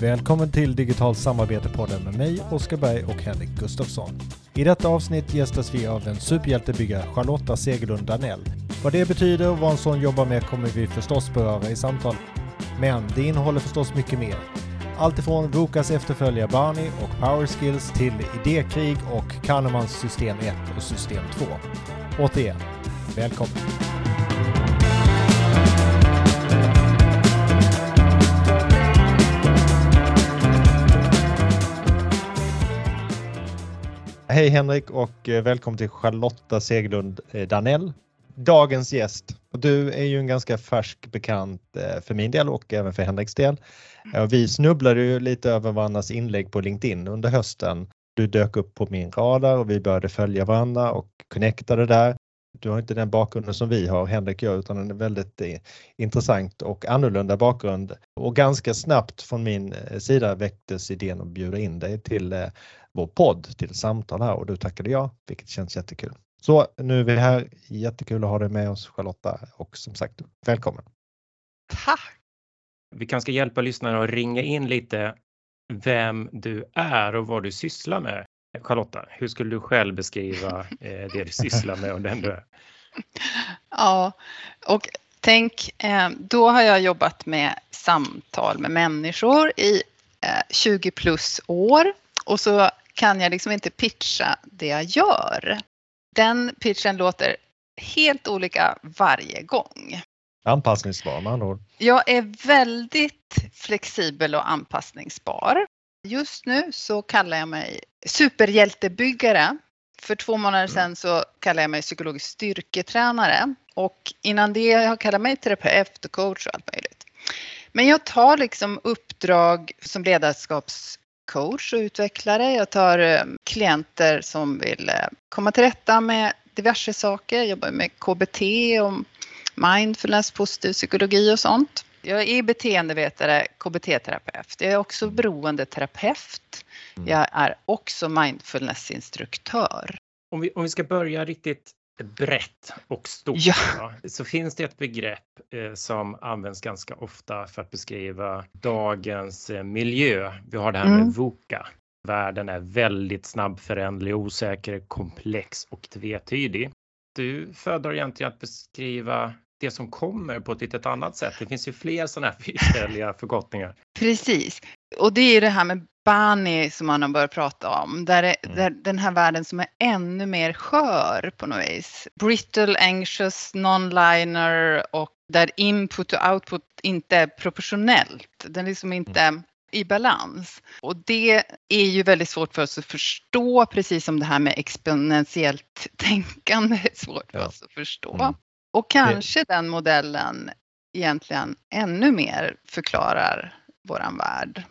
Välkommen till Digital samarbete-podden med mig, Oskar Berg och Henrik Gustafsson. I detta avsnitt gästas vi av en superhjältebyggare, Charlotta Segerlund Danell. Vad det betyder och vad en sån jobbar med kommer vi förstås beröra i samtalet. Men det innehåller förstås mycket mer. Alltifrån Vokas efterföljare Barney och Power Skills till idékrig och Kahnemans system 1 och system 2. Återigen, välkommen! Hej Henrik och eh, välkommen till Charlotta Seglund eh, Danell. Dagens gäst. Du är ju en ganska färsk bekant eh, för min del och även för Henriks del. Vi snubblade ju lite över varandras inlägg på LinkedIn under hösten. Du dök upp på min radar och vi började följa varandra och connectade där. Du har inte den bakgrunden som vi har, Henrik gör, utan en väldigt intressant och annorlunda bakgrund. Och ganska snabbt från min sida väcktes idén att bjuda in dig till vår podd till samtal här och då tackade jag, vilket känns jättekul. Så nu är vi här. Jättekul att ha dig med oss Charlotta och som sagt välkommen. Tack! Vi kanske ska hjälpa lyssnarna att ringa in lite vem du är och vad du sysslar med. Charlotta, hur skulle du själv beskriva eh, det du sysslar med och den du är? Ja, och tänk, eh, då har jag jobbat med samtal med människor i 20 eh, plus år och så kan jag liksom inte pitcha det jag gör. Den pitchen låter helt olika varje gång. Anpassningsbar med andra ord. Jag är väldigt flexibel och anpassningsbar. Just nu så kallar jag mig superhjältebyggare. För två månader mm. sedan så kallade jag mig psykologisk styrketränare och innan det har jag kallat mig terapeut och coach och allt möjligt. Men jag tar liksom uppdrag som ledarskaps coach och utvecklare. Jag tar eh, klienter som vill eh, komma till rätta med diverse saker. Jag jobbar med KBT och mindfulness, positiv psykologi och sånt. Jag är beteendevetare, KBT-terapeut. Jag är också mm. beroendeterapeut. Mm. Jag är också mindfulnessinstruktör. Om vi, om vi ska börja riktigt brett och stort ja. så finns det ett begrepp eh, som används ganska ofta för att beskriva dagens eh, miljö. Vi har det här mm. med VUCA. Världen är väldigt snabbföränderlig, osäker, komplex och tvetydig. Du föredrar egentligen att beskriva det som kommer på ett lite annat sätt. Det finns ju fler sådana här fyrställiga förkortningar. Precis. Och det är det här med Bani som man har börjat prata om. Där, är, mm. där den här världen som är ännu mer skör på något vis. Brittle, anxious, non-liner och där input och output inte är proportionellt. Den är liksom inte mm. i balans. Och det är ju väldigt svårt för oss att förstå, precis som det här med exponentiellt tänkande är svårt för ja. oss att förstå. Mm. Och kanske det... den modellen egentligen ännu mer förklarar våran värld.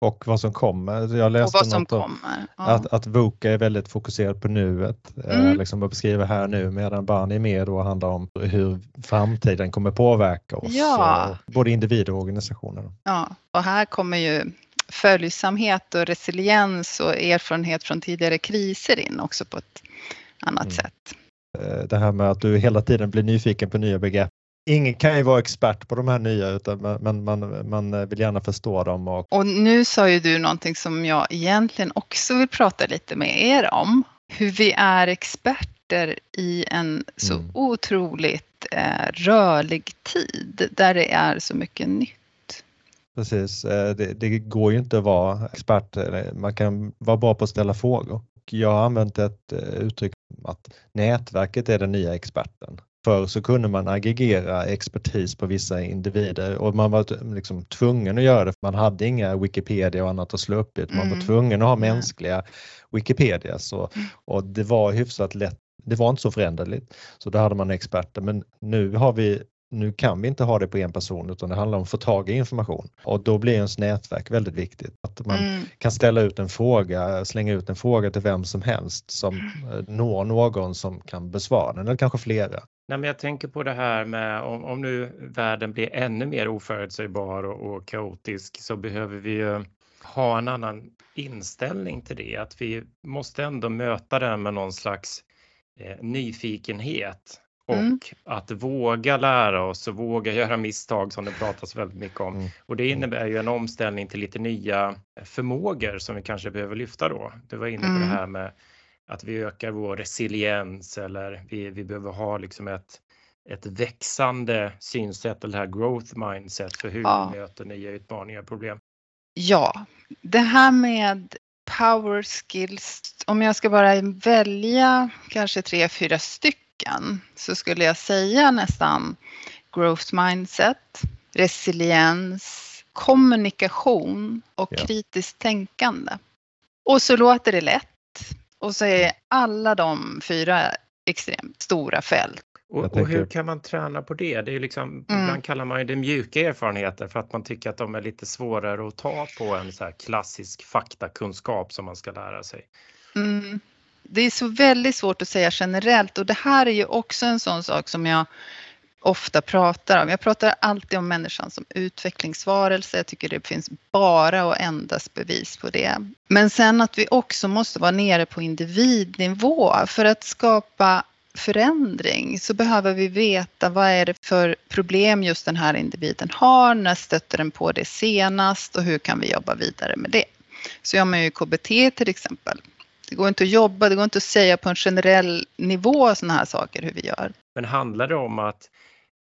Och vad som kommer. Jag läste något om ja. att, att VUCA är väldigt fokuserad på nuet, eh, mm. liksom att beskriva här nu medan Barney mer då handlar om hur framtiden kommer påverka oss, ja. både individer och organisationer. Ja, och här kommer ju följsamhet och resiliens och erfarenhet från tidigare kriser in också på ett annat mm. sätt. Eh, det här med att du hela tiden blir nyfiken på nya begrepp ingen kan ju vara expert på de här nya utan man, man, man vill gärna förstå dem. Och... och nu sa ju du någonting som jag egentligen också vill prata lite med er om. Hur vi är experter i en så mm. otroligt eh, rörlig tid där det är så mycket nytt. Precis, eh, det, det, går ju inte att vara expert, man kan vara bra på att ställa frågor. Jag har använt ett eh, uttryck att nätverket är den nya experten. Förr så kunde man aggregera expertis på vissa individer och man var liksom tvungen att göra det. Man hade inga Wikipedia och annat att slå upp i. Man mm. var tvungen att ha mänskliga Wikipedia så, mm. och det var hyfsat lätt. Det var inte så föränderligt så då hade man experter men nu har vi nu kan vi inte ha det på en person utan det handlar om att få tag i information och då blir ens nätverk väldigt viktigt. Att man mm. kan ställa ut en fråga, slänga ut en fråga till vem som helst som mm. når någon som kan besvara den eller kanske flera. Nej, men jag tänker på det här med om, om nu världen blir ännu mer oförutsägbar och, och kaotisk så behöver vi ju ha en annan inställning till det. Att vi måste ändå möta den med någon slags eh, nyfikenhet mm. och att våga lära oss och våga göra misstag som det pratas väldigt mycket om. Mm. Och det innebär ju en omställning till lite nya förmågor som vi kanske behöver lyfta då. Du var inne på mm. det här med att vi ökar vår resiliens eller vi, vi behöver ha liksom ett, ett växande synsätt eller det här growth mindset för hur ja. vi möter nya utmaningar och problem. Ja, det här med power skills, om jag ska bara välja kanske tre, fyra stycken så skulle jag säga nästan growth mindset, resiliens, kommunikation och ja. kritiskt tänkande. Och så låter det lätt och så är alla de fyra extremt stora fält. Och, och, hur kan man träna på det? det är liksom, mm. Ibland kallar man det mjuka erfarenheter för att man tycker att de är lite svårare att ta på en så här klassisk faktakunskap som man ska lära sig. Mm. Det är så väldigt svårt att säga generellt och det här är ju också en sån sak som jag ofta pratar om. Jag pratar alltid om människan som utvecklingsvarelse. Jag tycker det finns bara och endast bevis på det. Men sen att vi också måste vara nere på individnivå för att skapa förändring så behöver vi veta vad är det för problem just den här individen har, när stötte den på det senast och hur kan vi jobba vidare med det. Så gör man ju KBT till exempel. Det går inte att jobba, det går inte att säga på en generell nivå sådana här saker hur vi gör. Men handlar det om att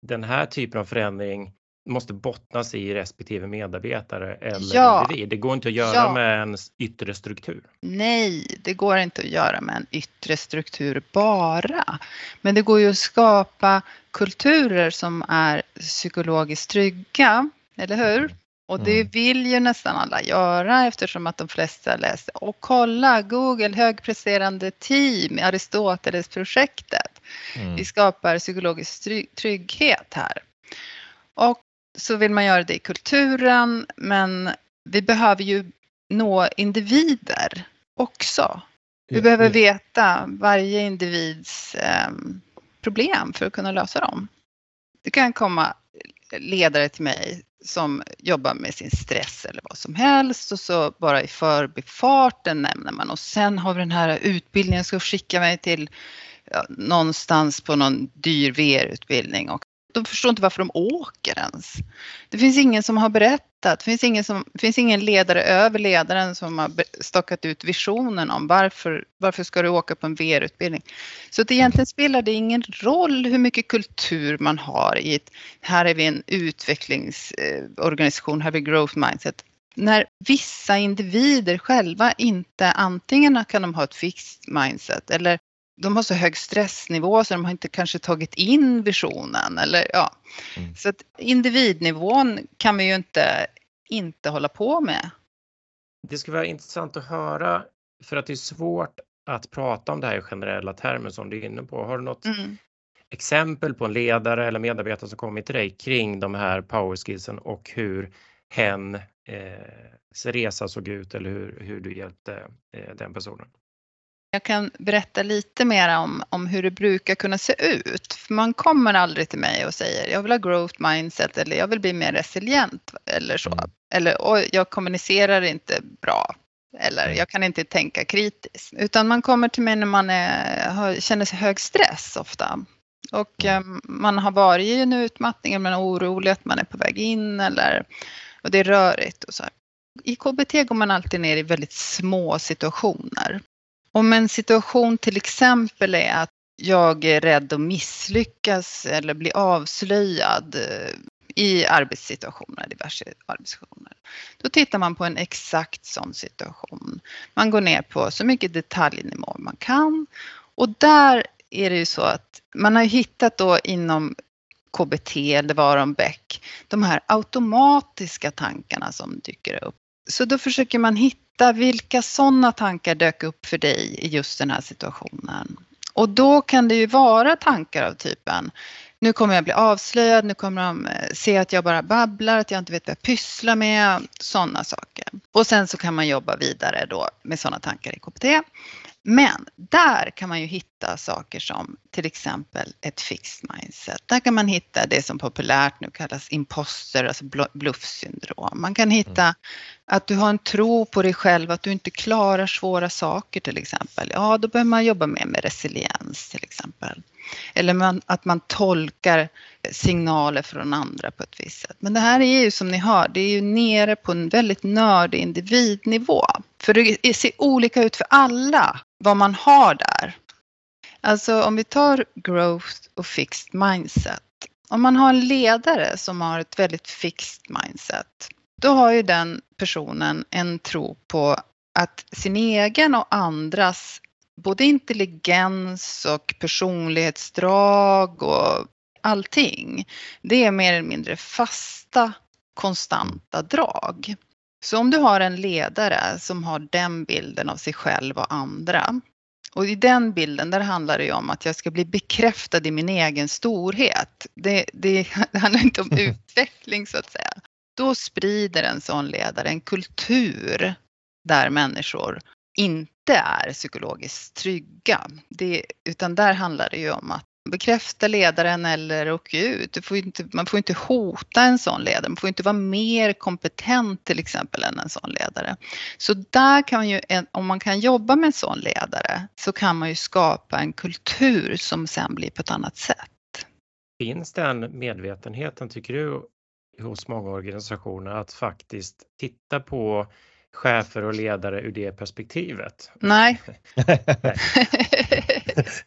den här typen av förändring måste bottnas i respektive medarbetare eller ja. individ. Det går inte att göra ja. med en yttre struktur. Nej, det går inte att göra med en yttre struktur bara. Men det går ju att skapa kulturer som är psykologiskt trygga, eller hur? Och det mm. vill ju nästan alla göra eftersom att de flesta läser. Och kolla, Google högpresterande team, Aristoteles-projektet. Mm. Vi skapar psykologisk trygghet här. Och så vill man göra det i kulturen, men vi behöver ju nå individer också. Vi behöver veta varje individs eh, problem för att kunna lösa dem. Det kan komma ledare till mig som jobbar med sin stress eller vad som helst och så bara i förbifarten nämner man och sen har vi den här utbildningen ska skicka mig till ja, någonstans på någon dyr VR-utbildning och de förstår inte varför de åker ens. Det finns ingen som har berättat, det finns ingen, som, finns ingen ledare över ledaren som har stakat ut visionen om varför, varför ska du åka på en VR-utbildning. Så att egentligen spelar det ingen roll hur mycket kultur man har i ett, här är vi en utvecklingsorganisation, här är vi growth mindset. När vissa individer själva inte, antingen kan de ha ett fixed mindset eller de har så hög stressnivå så de har inte kanske tagit in visionen eller ja. Mm. Så att individnivån kan vi ju inte, inte hålla på med. Det skulle vara intressant att höra för att det är svårt att prata om det här i generella termer som du är inne på. Har du något mm. exempel på en ledare eller medarbetare som kommit till dig kring de här power skillsen och hur hen eh, resa såg ut eller hur, hur du hjälpte eh, den personen? Jag kan berätta lite mer om, om hur det brukar kunna se ut. För man kommer aldrig till mig och säger jag vill ha growth mindset eller jag vill bli mer resilient eller så. Mm. Eller jag kommunicerar inte bra eller jag kan inte tänka kritiskt. Utan man kommer till mig när man är, känner sig hög stress ofta. Och eh, man har varit i en utmattning, man är orolig att man är på väg in eller och det är rörigt och så. Här. I KBT går man alltid ner i väldigt små situationer. Om en situation till exempel är att jag är rädd att misslyckas eller bli avslöjad eh, i arbetssituationer, diverse arbetssituationer. Då tittar man på en exakt sån situation. Man går ner på så mycket detaljnivå man kan och där är det ju så att man har hittat då inom KBT eller Waron Beck de här automatiska tankarna som dyker upp. Så då försöker man hitta hitta vilka sådana tankar dök upp för dig i just den här situationen. Och då kan det ju vara tankar av typen nu kommer jag bli avslöjad, nu kommer de eh, se att jag bara babblar, att jag inte vet vad jag pysslar med, sådana saker. Och sen så kan man jobba vidare då med sådana tankar i KBT. Men där kan man ju hitta saker som till exempel ett fixed mindset. Där kan man hitta det som populärt nu kallas imposter, alltså bluffsyndrom. Man kan hitta mm. att du har en tro på dig själv, att du inte klarar svåra saker till exempel. Ja, då behöver man jobba mer med resiliens till exempel. Eller man, att man tolkar signaler från andra på ett visst sätt. Men det här är ju som ni hör, det är ju nere på en väldigt nördig individnivå. För det ser olika ut för alla vad man har där. Alltså om vi tar growth och fixed mindset. Om man har en ledare som har ett väldigt fixed mindset, då har ju den personen en tro på att sin egen och andras både intelligens och personlighetsdrag och allting, det är mer eller mindre fasta konstanta drag. Så om du har en ledare som har den bilden av sig själv och andra och i den bilden där handlar det ju om att jag ska bli bekräftad i min egen storhet. Det, det, det handlar inte om utveckling så att säga. Då sprider en sån ledare en kultur där människor inte är psykologiskt trygga. Det, utan där handlar det ju om att bekräfta ledaren eller åka ut. Får inte, man får inte hota en sån ledare, man får inte vara mer kompetent till exempel än en sån ledare. Så där kan man ju, om man kan jobba med en sån ledare så kan man ju skapa en kultur som sen blir på ett annat sätt. Finns den medvetenheten, tycker du, hos många organisationer att faktiskt titta på chefer och ledare ur det perspektivet? Nej.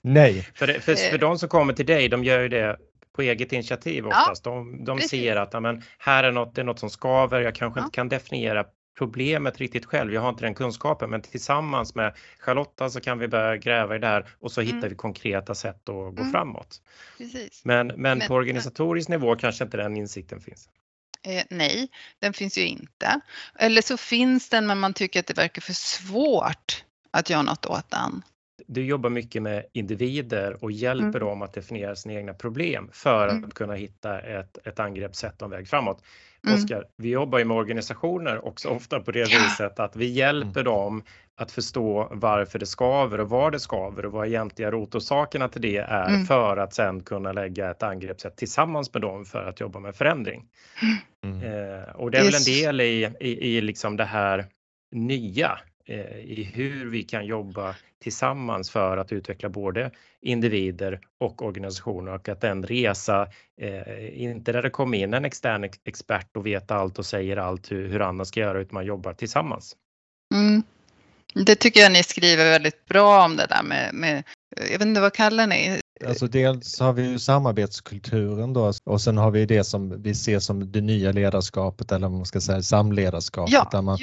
Nej. För, för, för de som kommer till dig, de gör ju det på eget initiativ oftast. Ja, de de ser att amen, här är något, det är något som skaver, jag kanske ja. inte kan definiera problemet riktigt själv, jag har inte den kunskapen, men tillsammans med Charlotta så kan vi börja gräva i det här och så hittar mm. vi konkreta sätt att gå mm. framåt. Precis. Men, men, men på organisatorisk nivå kanske inte den insikten finns. Eh, nej, den finns ju inte. Eller så finns den men man tycker att det verkar för svårt att göra något åt den. Du jobbar mycket med individer och hjälper mm. dem att definiera sina egna problem för mm. att kunna hitta ett, ett angreppssätt och en väg framåt. Mm. Oskar, vi jobbar ju med organisationer också ofta på det viset att vi hjälper mm. dem att förstå varför det skaver och var det skaver och vad egentliga rotorsakerna till det är mm. för att sen kunna lägga ett angreppssätt tillsammans med dem för att jobba med förändring. Mm. Eh, och det är väl en del i, i, i liksom det här nya Eh, i hur vi kan jobba tillsammans för att utveckla både individer och organisationer och att den resa, eh, inte där det kommer in en extern expert och vet allt och säger allt hur, hur Anna ska göra utan man jobbar tillsammans. Mm. Det tycker jag ni skriver väldigt bra om det där med, med jag vet inte vad kallar ni? Alltså dels har vi ju samarbetskulturen då och sen har vi det som vi ser som det nya ledarskapet eller vad man ska säga samledarskapet ja, där, man,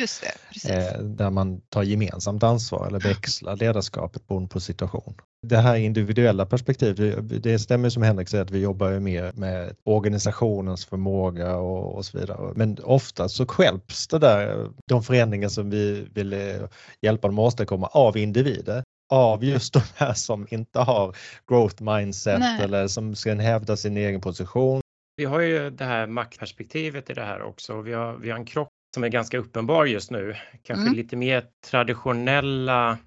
det, eh, där man tar gemensamt ansvar eller växlar ledarskapet beroende på situation. Det här individuella perspektivet, det stämmer som Henrik säger att vi jobbar mer med organisationens förmåga och, och så vidare. Men ofta så skälps det där, de förändringar som vi vill eh, hjälpa dem att åstadkomma av individer av just de här som inte har growth mindset Nej. eller som ska hävda sin egen position. Vi har ju det här maktperspektivet i det här också. Vi har, vi har en krock som är ganska uppenbar just nu. Kanske mm. lite mer traditionella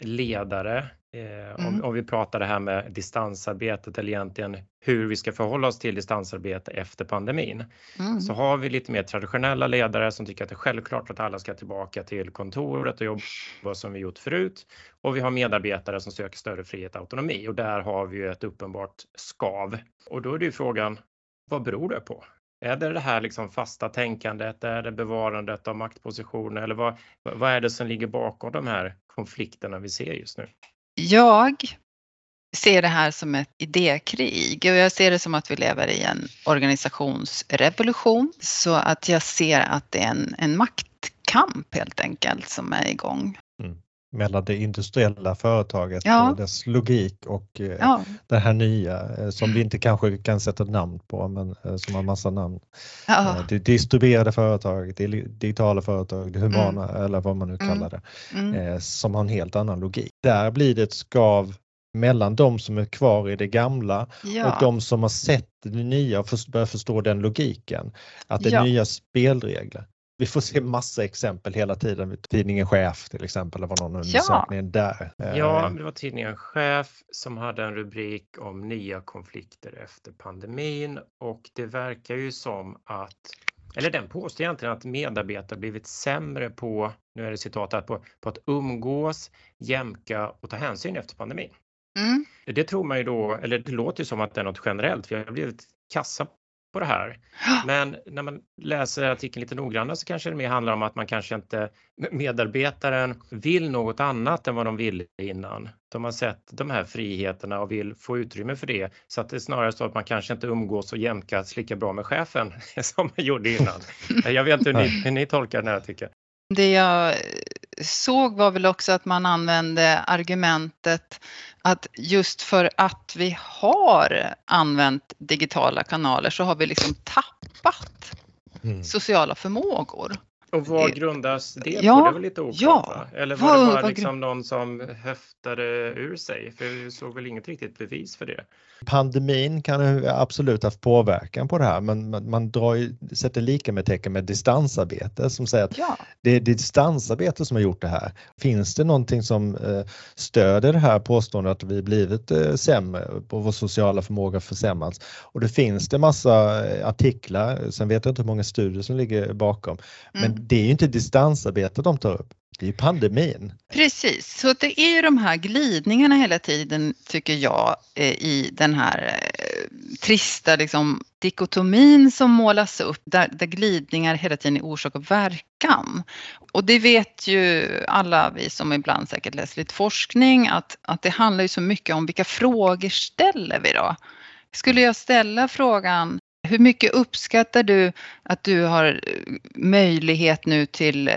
ledare Eh, om, mm. om, vi pratar det här med distansarbetet eller egentligen hur vi ska förhålla oss till distansarbete efter pandemin. Mm. Så har vi lite mer traditionella ledare som tycker att det är självklart att alla ska tillbaka till kontoret och jobba som vi gjort förut. Och vi har medarbetare som söker större frihet och autonomi och där har vi ju ett uppenbart skav. Och då är det ju frågan, vad beror det på? Är det det här liksom fasta tänkandet? Är det bevarandet av maktpositioner? Eller vad, vad är det som ligger bakom de här konflikterna vi ser just nu? Jag ser det här som ett idékrig och jag ser det som att vi lever i en organisationsrevolution. Så att jag ser att det är en, en maktkamp helt enkelt som är igång. Mm. Mellan det industriella företaget ja. och dess logik och eh, ja. det här nya eh, som vi inte kanske kan sätta namn på men eh, som har massa namn. Ja. Det distribuerade företaget, det digitala företag, det humana mm. eller vad man nu mm. kallar det. Mm. Som har en helt annan logik. Där blir det ett skav mellan de som är kvar i det gamla ja. och de som har sett det nya och börjar förstå den logiken. Att det är nya spelregler. Vi får se massa exempel hela tiden. Tidningen Chef till exempel, det var någon undersökning ja. där. Ja, eh, det var tidningen Chef som hade en rubrik om nya konflikter efter pandemin och det verkar ju som att eller den påstår egentligen att medarbetare blivit sämre på, nu är det citat här, på, på att umgås, jämka och ta hänsyn efter pandemin. Mm. Det tror man ju då, eller det låter ju som att det är något generellt, för jag har blivit kassa på det här. Men när man läser artikeln lite noggrannare så kanske det mer handlar om att man kanske inte, medarbetaren vill något annat än vad de ville innan. De har sett de här friheterna och vill få utrymme för det. Så att det är snarare så att man kanske inte umgås och jämkas lika bra med chefen som man gjorde innan. Jag vet inte hur ni, hur ni tolkar den här artikeln. Det jag såg var väl också att man använde argumentet att just för att vi har använt digitala kanaler så har vi liksom tappat mm. sociala förmågor. Och vad grundas det ja, på? Det var lite oklart ja, Eller var vad, det bara liksom någon som höftade ur sig? För vi såg väl inget riktigt bevis för det. Pandemin kan absolut haft påverkan på det här men man, man drar ju, sätter lika med tecken med distansarbete som säger att ja. det är distansarbete som har gjort det här. Finns det någonting som eh, stöder det här påståendet att vi blivit eh, sämre och vår sociala förmåga försämrats? Och det finns det massa eh, artiklar, sen vet jag inte hur många studier som ligger bakom, mm det är ju inte distansarbete de tar upp. Det är ju pandemin. Precis, så det är ju de här glidningarna hela tiden tycker jag eh, i den här eh, trista liksom, dikotomin som målas upp där, där glidningar hela tiden är orsak och verkan. Och det vet ju alla vi som ibland säkert läser lite forskning att, att det handlar ju så mycket om vilka frågor ställer vi då? Skulle jag ställa frågan hur mycket uppskattar du att du har möjlighet nu till eh,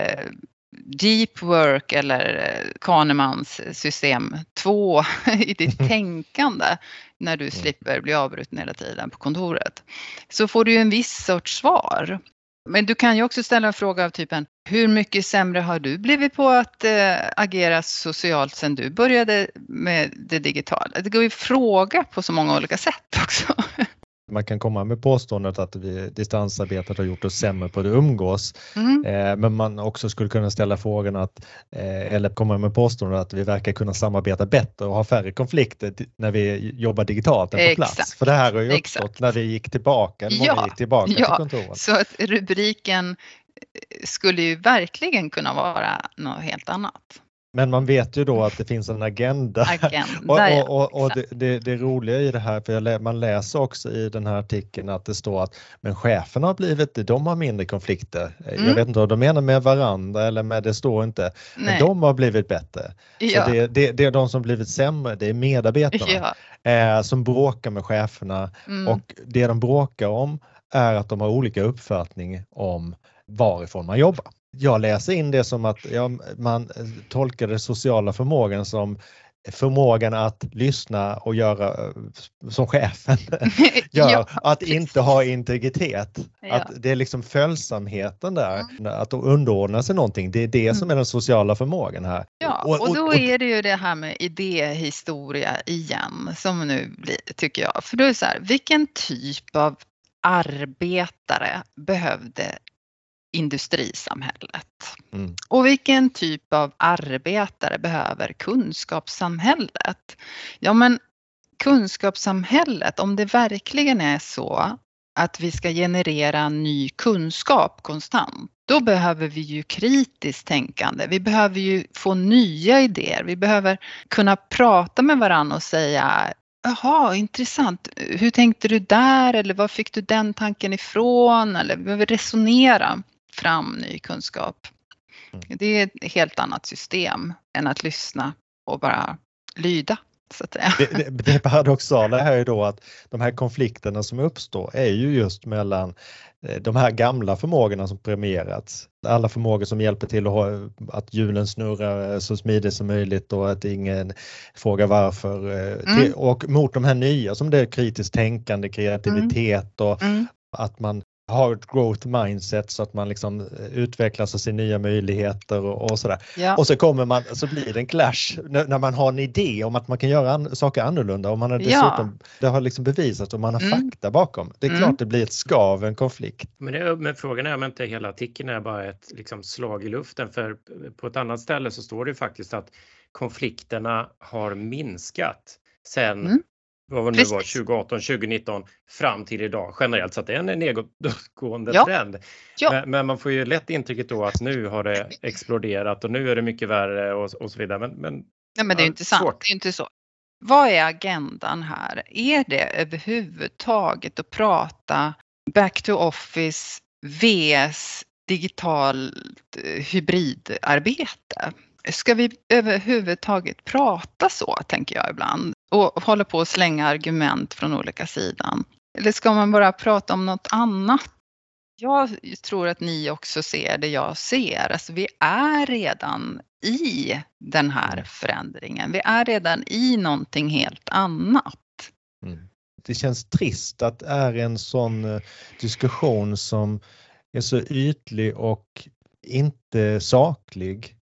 deep work eller eh, Kahnemans system 2 i ditt tänkande när du mm. slipper bli avbruten hela tiden på kontoret. Så får du ju en viss sorts svar. Men du kan ju också ställa en fråga av typen hur mycket sämre har du blivit på att äh, agera socialt sedan du började med det digitala? Det går ju att fråga på så många olika sätt också. man kan komma med påståendet att vi, distansarbetet har gjort oss sämre på att umgås. Mm. Eh, men man också skulle kunna ställa frågan att, eh, eller komma med påståendet att vi verkar kunna samarbeta bättre och ha färre konflikter när vi jobbar digitalt än på Exakt. plats. För det här har ju uppstått när vi gick tillbaka, ja. gick tillbaka ja. till kontoret. Så att rubriken skulle ju verkligen kunna vara något helt annat. Men man vet ju då att det finns en agenda. agenda och, och, och, och det, det, det, roliga i det här, för man läser också i den här artikeln att det står att men cheferna har blivit, de har mindre konflikter. Mm. Jag vet inte vad de menar med varandra eller med, det står inte, Nej. men de har blivit bättre. Ja. Så det, det, det, är de som blivit sämre, det är medarbetarna ja. eh, som bråkar med cheferna mm. och det de bråkar om är att de har olika uppfattning om varifrån man jobbar jag läser in det som att ja, man tolkar den sociala förmågan som förmågan att lyssna och göra som chefen gör, ja, att precis. inte ha integritet. Ja. Att det är liksom följsamheten där, mm. att underordna sig någonting, det är det mm. som är den sociala förmågan här. Ja, och, och, och, då är det ju det här med idéhistoria igen som nu blir, tycker jag. För då är det så här, vilken typ av arbetare behövde industrisamhället. Mm. Och vilken typ av arbetare behöver kunskapssamhället? Ja men kunskapssamhället, om det verkligen är så att vi ska generera ny kunskap konstant, då behöver vi ju kritiskt tänkande. Vi behöver ju få nya idéer. Vi behöver kunna prata med varandra och säga Jaha, intressant. Hur tänkte du där? Eller var fick du den tanken ifrån? Eller vi behöver resonera fram ny kunskap. Mm. Det är ett helt annat system än att lyssna och bara lyda. Så. Det, det, det paradoxala här är då att de här konflikterna som uppstår är ju just mellan eh, de här gamla förmågorna som premierats. Alla förmågor som hjälper till att, ha, att hjulen snurrar så smidigt som möjligt och att ingen frågar varför. Eh, mm. och mot de här nya som det är kritiskt tänkande, kreativitet och mm. att man har ett growth mindset så att man liksom eh, utvecklas och ser nya möjligheter och, och sådär. Ja. Och så kommer man, så blir det en clash när, när, man har en idé om att man kan göra an, saker annorlunda och man har dessutom, ja. det har liksom bevisats och man har mm. fakta bakom. Det är mm. klart det blir ett skav, en konflikt. Men, det, men frågan är om inte hela artikeln är bara ett liksom, slag i luften för på ett annat ställe så står det faktiskt att konflikterna har minskat sen mm vad det nu var, 2018, 2019 fram till idag generellt så att det är en nedåtgående ja. trend. Ja. Men, men, man får ju lätt intrycket då att nu har det exploderat och nu är det mycket värre och, och så vidare. Men, men, Nej, men det är inte sant. Det är inte så. vad är agendan här? Är det överhuvudtaget att prata back to office vs digitalt eh, hybridarbete? Ska vi överhuvudtaget prata så, tänker jag ibland, och hålla på att slänga argument från olika sidan? Eller ska man bara prata om något annat? Jag tror att ni också ser det jag ser. Alltså vi är redan i den här mm. förändringen. Vi är redan i någonting helt annat. Mm. Det känns trist att det är en sån eh, diskussion som är så ytlig och inte saklig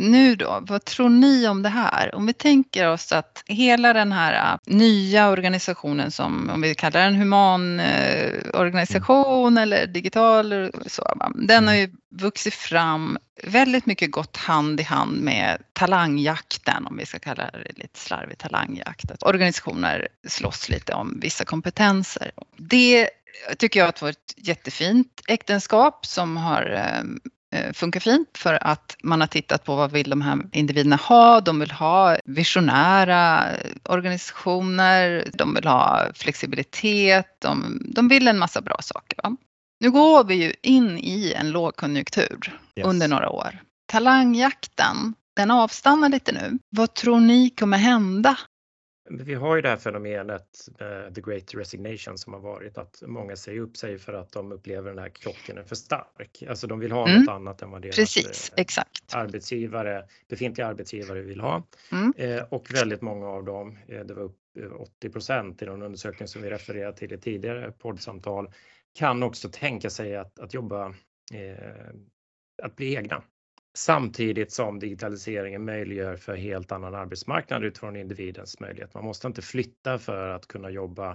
nu då, vad tror ni om det här? Om vi tänker oss att hela den här äh, nya organisationen som, om vi kallar den human eh, organisation mm. eller digital, så, den har ju vuxit fram väldigt mycket gått hand i hand med talangjakten, om vi ska kalla det lite slarvigt talangjakt. Att organisationer slåss lite om vissa kompetenser. Det tycker jag att var ett jättefint äktenskap som har Eh, funkar fint för att man har tittat på vad vill de här individerna ha. De vill ha visionära organisationer, de vill ha flexibilitet, de, de vill en massa bra saker. Va? Nu går vi ju in i en lågkonjunktur yes. under några år. Talangjakten, den avstannar lite nu. Vad tror ni kommer hända vi har ju det här fenomenet, the great resignation som har varit, att många säger upp sig för att de upplever den här krocken är för stark. Alltså de vill ha mm. något annat än vad deras Precis, uh, exakt. arbetsgivare, befintliga arbetsgivare vill ha. Mm. Uh, och väldigt många av dem, det var upp 80 procent i den undersökning som vi refererade till i tidigare poddsamtal, kan också tänka sig att, att jobba, att bli egna Samtidigt som digitaliseringen möjliggör för helt annan arbetsmarknad utifrån individens möjlighet. Man måste inte flytta för att kunna jobba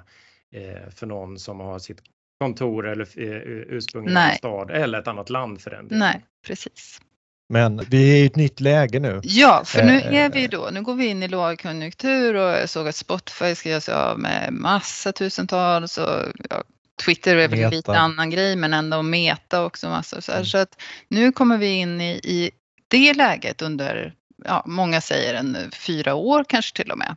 eh, för någon som har sitt kontor eller eh, ursprungliga stad eller ett annat land för den delen. Nej, precis. Men vi är i ett nytt läge nu. Ja, för nu eh, är vi då, nu går vi in i lågkonjunktur och jag såg att Spotify ska göra sig av med massa tusentals och ja, Twitter är väl en lite annan grej men ändå Meta också massor. Så, mm. så att nu kommer vi in i, i det läget under, ja, många säger en fyra år kanske till och med.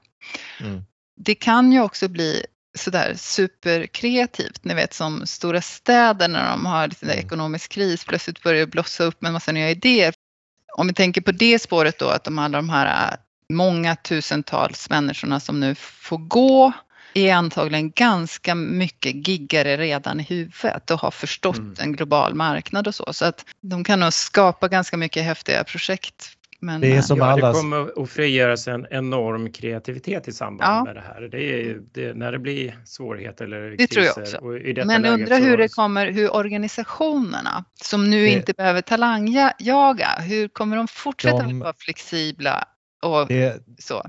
Mm. Det kan ju också bli sådär superkreativt, ni vet som stora städer när de har lite mm. ekonomisk kris plötsligt börjar blossa upp med en massa nya idéer. Om vi tänker på det spåret då att de alla de här många tusentals människorna som nu får gå är antagligen ganska mycket giggare redan i huvudet och har förstått mm. en global marknad och så. Så att de kan nog skapa ganska mycket häftiga projekt. Men, det, är som ja, allas... det kommer att frigöras en enorm kreativitet i samband ja. med det här. Det är, det, när det blir svårigheter eller det kriser. Tror jag också. Men undrar hur det kommer, hur organisationerna som nu det... inte behöver talangjaga, hur kommer de fortsätta de... vara flexibla och det... så?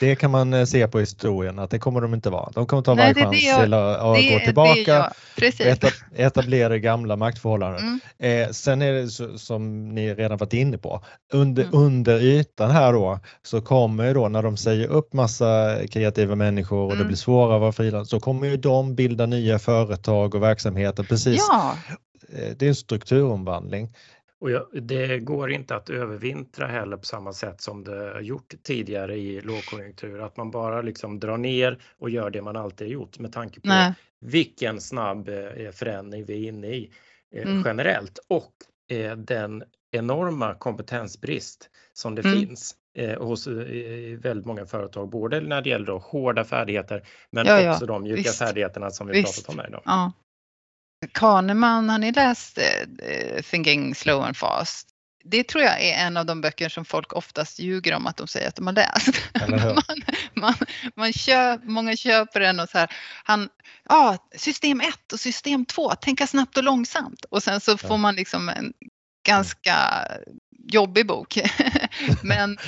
Det kan man eh, se på historien att det kommer de inte vara. De kommer ta varje chans till att det, gå tillbaka, eta, etablera gamla maktförhållanden. Mm. Eh, sen är det så, som ni redan varit inne på, under, mm. under ytan här då så kommer då när de säger upp massa kreativa människor och mm. det blir svårare att vara frilans så kommer ju de bilda nya företag och verksamheter precis. Ja. Eh, det är en strukturomvandling. Och det går inte att övervintra heller på samma sätt som det har gjort tidigare i lågkonjunktur, att man bara liksom drar ner och gör det man alltid gjort med tanke på Nej. vilken snabb eh, förändring vi är inne i eh, mm. generellt och eh, den enorma kompetensbrist som det mm. finns hos väldigt många företag, både när det gäller hårda färdigheter men ja, också ja. de mjuka Visst. färdigheterna som vi Visst. pratat om här idag. Ja. Kahneman, har ni läst eh, Thinking Slow and Fast? Det tror jag är en av de böcker som folk oftast ljuger om att de säger att de har läst. man, man, man köp, många köper den och så här, han, ja, system 1 och system 2, tänka snabbt och långsamt. Och sen så får man liksom en ganska jobbig bok. Men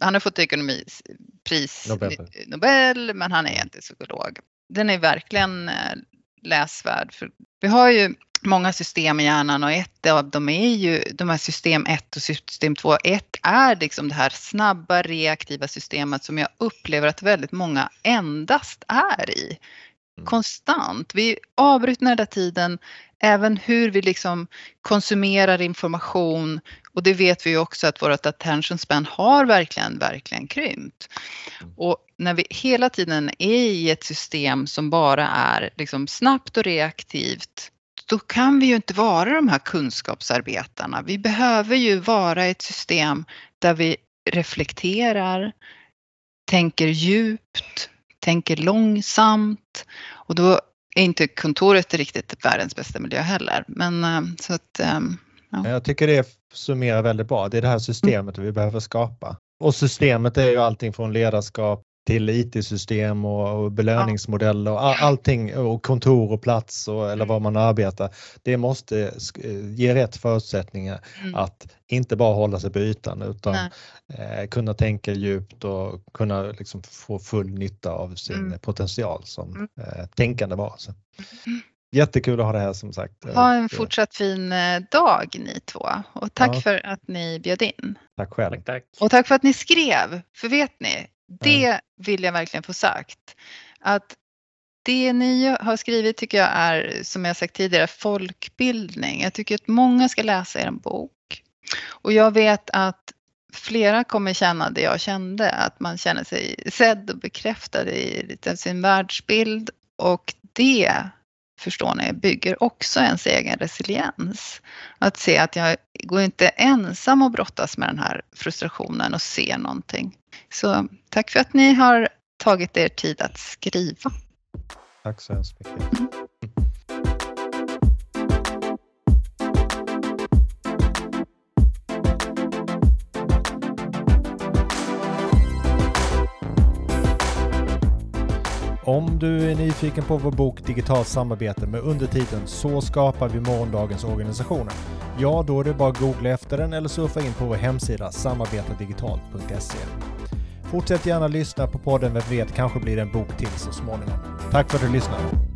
han har fått ekonomipris, Nobel. Nobel, men han är inte psykolog. Den är verkligen eh, läsvärd. För vi har ju många system i hjärnan och ett av dem är ju de här system 1 och system 2. Ett är liksom det här snabba reaktiva systemet som jag upplever att väldigt många endast är i. Mm. Konstant. Vi avbryter den där tiden, även hur vi liksom konsumerar information Och det vet vi ju också att vårt attention span har verkligen, verkligen krympt. Och när vi hela tiden är i ett system som bara är liksom snabbt och reaktivt då kan vi ju inte vara de här kunskapsarbetarna. Vi behöver ju vara ett system där vi reflekterar, tänker djupt, tänker långsamt och då är inte kontoret riktigt världens bästa miljö heller. Men eh, så att, eh, ja. Jag tycker det summerar väldigt bra. Det är det här systemet mm. vi behöver skapa. Och systemet är ju allting från ledarskap till IT-system och, belöningsmodeller och all, allting och kontor och plats och, eller var man arbetar. Det måste eh, ge rätt förutsättningar mm. att inte bara hålla sig på ytan utan eh, kunna tänka djupt och kunna liksom få full nytta av sin mm. potential som mm. eh, tänkande varelse. Jättekul att ha det här som sagt. Ha en fortsatt fin eh, dag ni två och tack ja. för att ni bjöd in. Tack själv. Tack, tack. Och tack för att ni skrev, för vet ni, det vill jag verkligen få sagt. Att det ni har skrivit tycker jag är, som jag sagt tidigare, folkbildning. Jag tycker att många ska läsa er bok. Och jag vet att flera kommer känna det jag kände, att man känner sig sedd och bekräftad i sin världsbild. Och det, förstår ni, bygger också ens egen resiliens. Att se att jag går inte ensam och brottas med den här frustrationen och ser någonting. Så tack för att ni har tagit er tid att skriva. Tack så hemskt mycket. Mm. Om du är nyfiken på vår bok Digitalt samarbete med undertiteln Så skapar vi morgondagens organisationer. Ja, då är det bara att googla efter den eller surfa in på vår hemsida samarbetardigitalt.se. Fortsätt gärna lyssna på podden, vem vet kanske blir det en bok till så småningom. Tack för att du lyssnade.